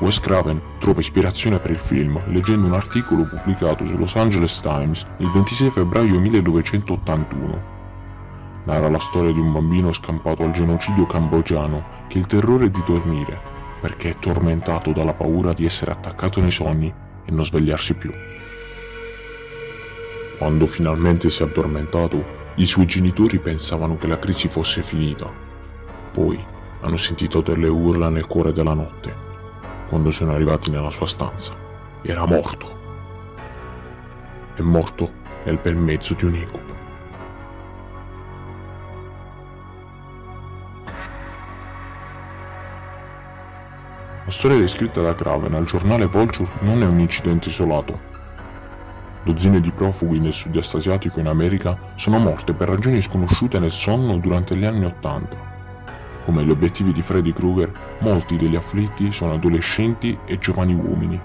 Wes Craven trova ispirazione per il film leggendo un articolo pubblicato su Los Angeles Times il 26 febbraio 1981. Narra la storia di un bambino scampato al genocidio cambogiano che ha il terrore di dormire perché è tormentato dalla paura di essere attaccato nei sogni e non svegliarsi più. Quando finalmente si è addormentato, i suoi genitori pensavano che la crisi fosse finita. Poi hanno sentito delle urla nel cuore della notte, quando sono arrivati nella sua stanza. Era morto. È morto nel bel mezzo di un incubo. La storia descritta da Craven al giornale Vulture non è un incidente isolato. Dozzine di profughi nel sud-est asiatico in America sono morte per ragioni sconosciute nel sonno durante gli anni Ottanta. Come gli obiettivi di Freddy Krueger, molti degli afflitti sono adolescenti e giovani uomini.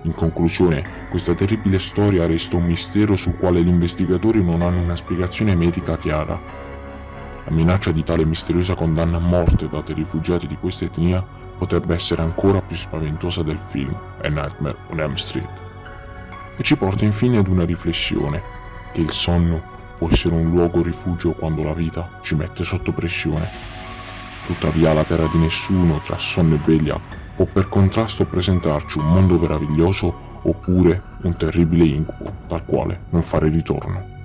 In conclusione, questa terribile storia resta un mistero sul quale gli investigatori non hanno una spiegazione medica chiara. La minaccia di tale misteriosa condanna a morte data ai rifugiati di questa etnia potrebbe essere ancora più spaventosa del film A Nightmare on Elm Street. E ci porta infine ad una riflessione, che il sonno può essere un luogo rifugio quando la vita ci mette sotto pressione. Tuttavia la terra di nessuno tra sonno e veglia può per contrasto presentarci un mondo meraviglioso oppure un terribile incubo dal quale non fare ritorno.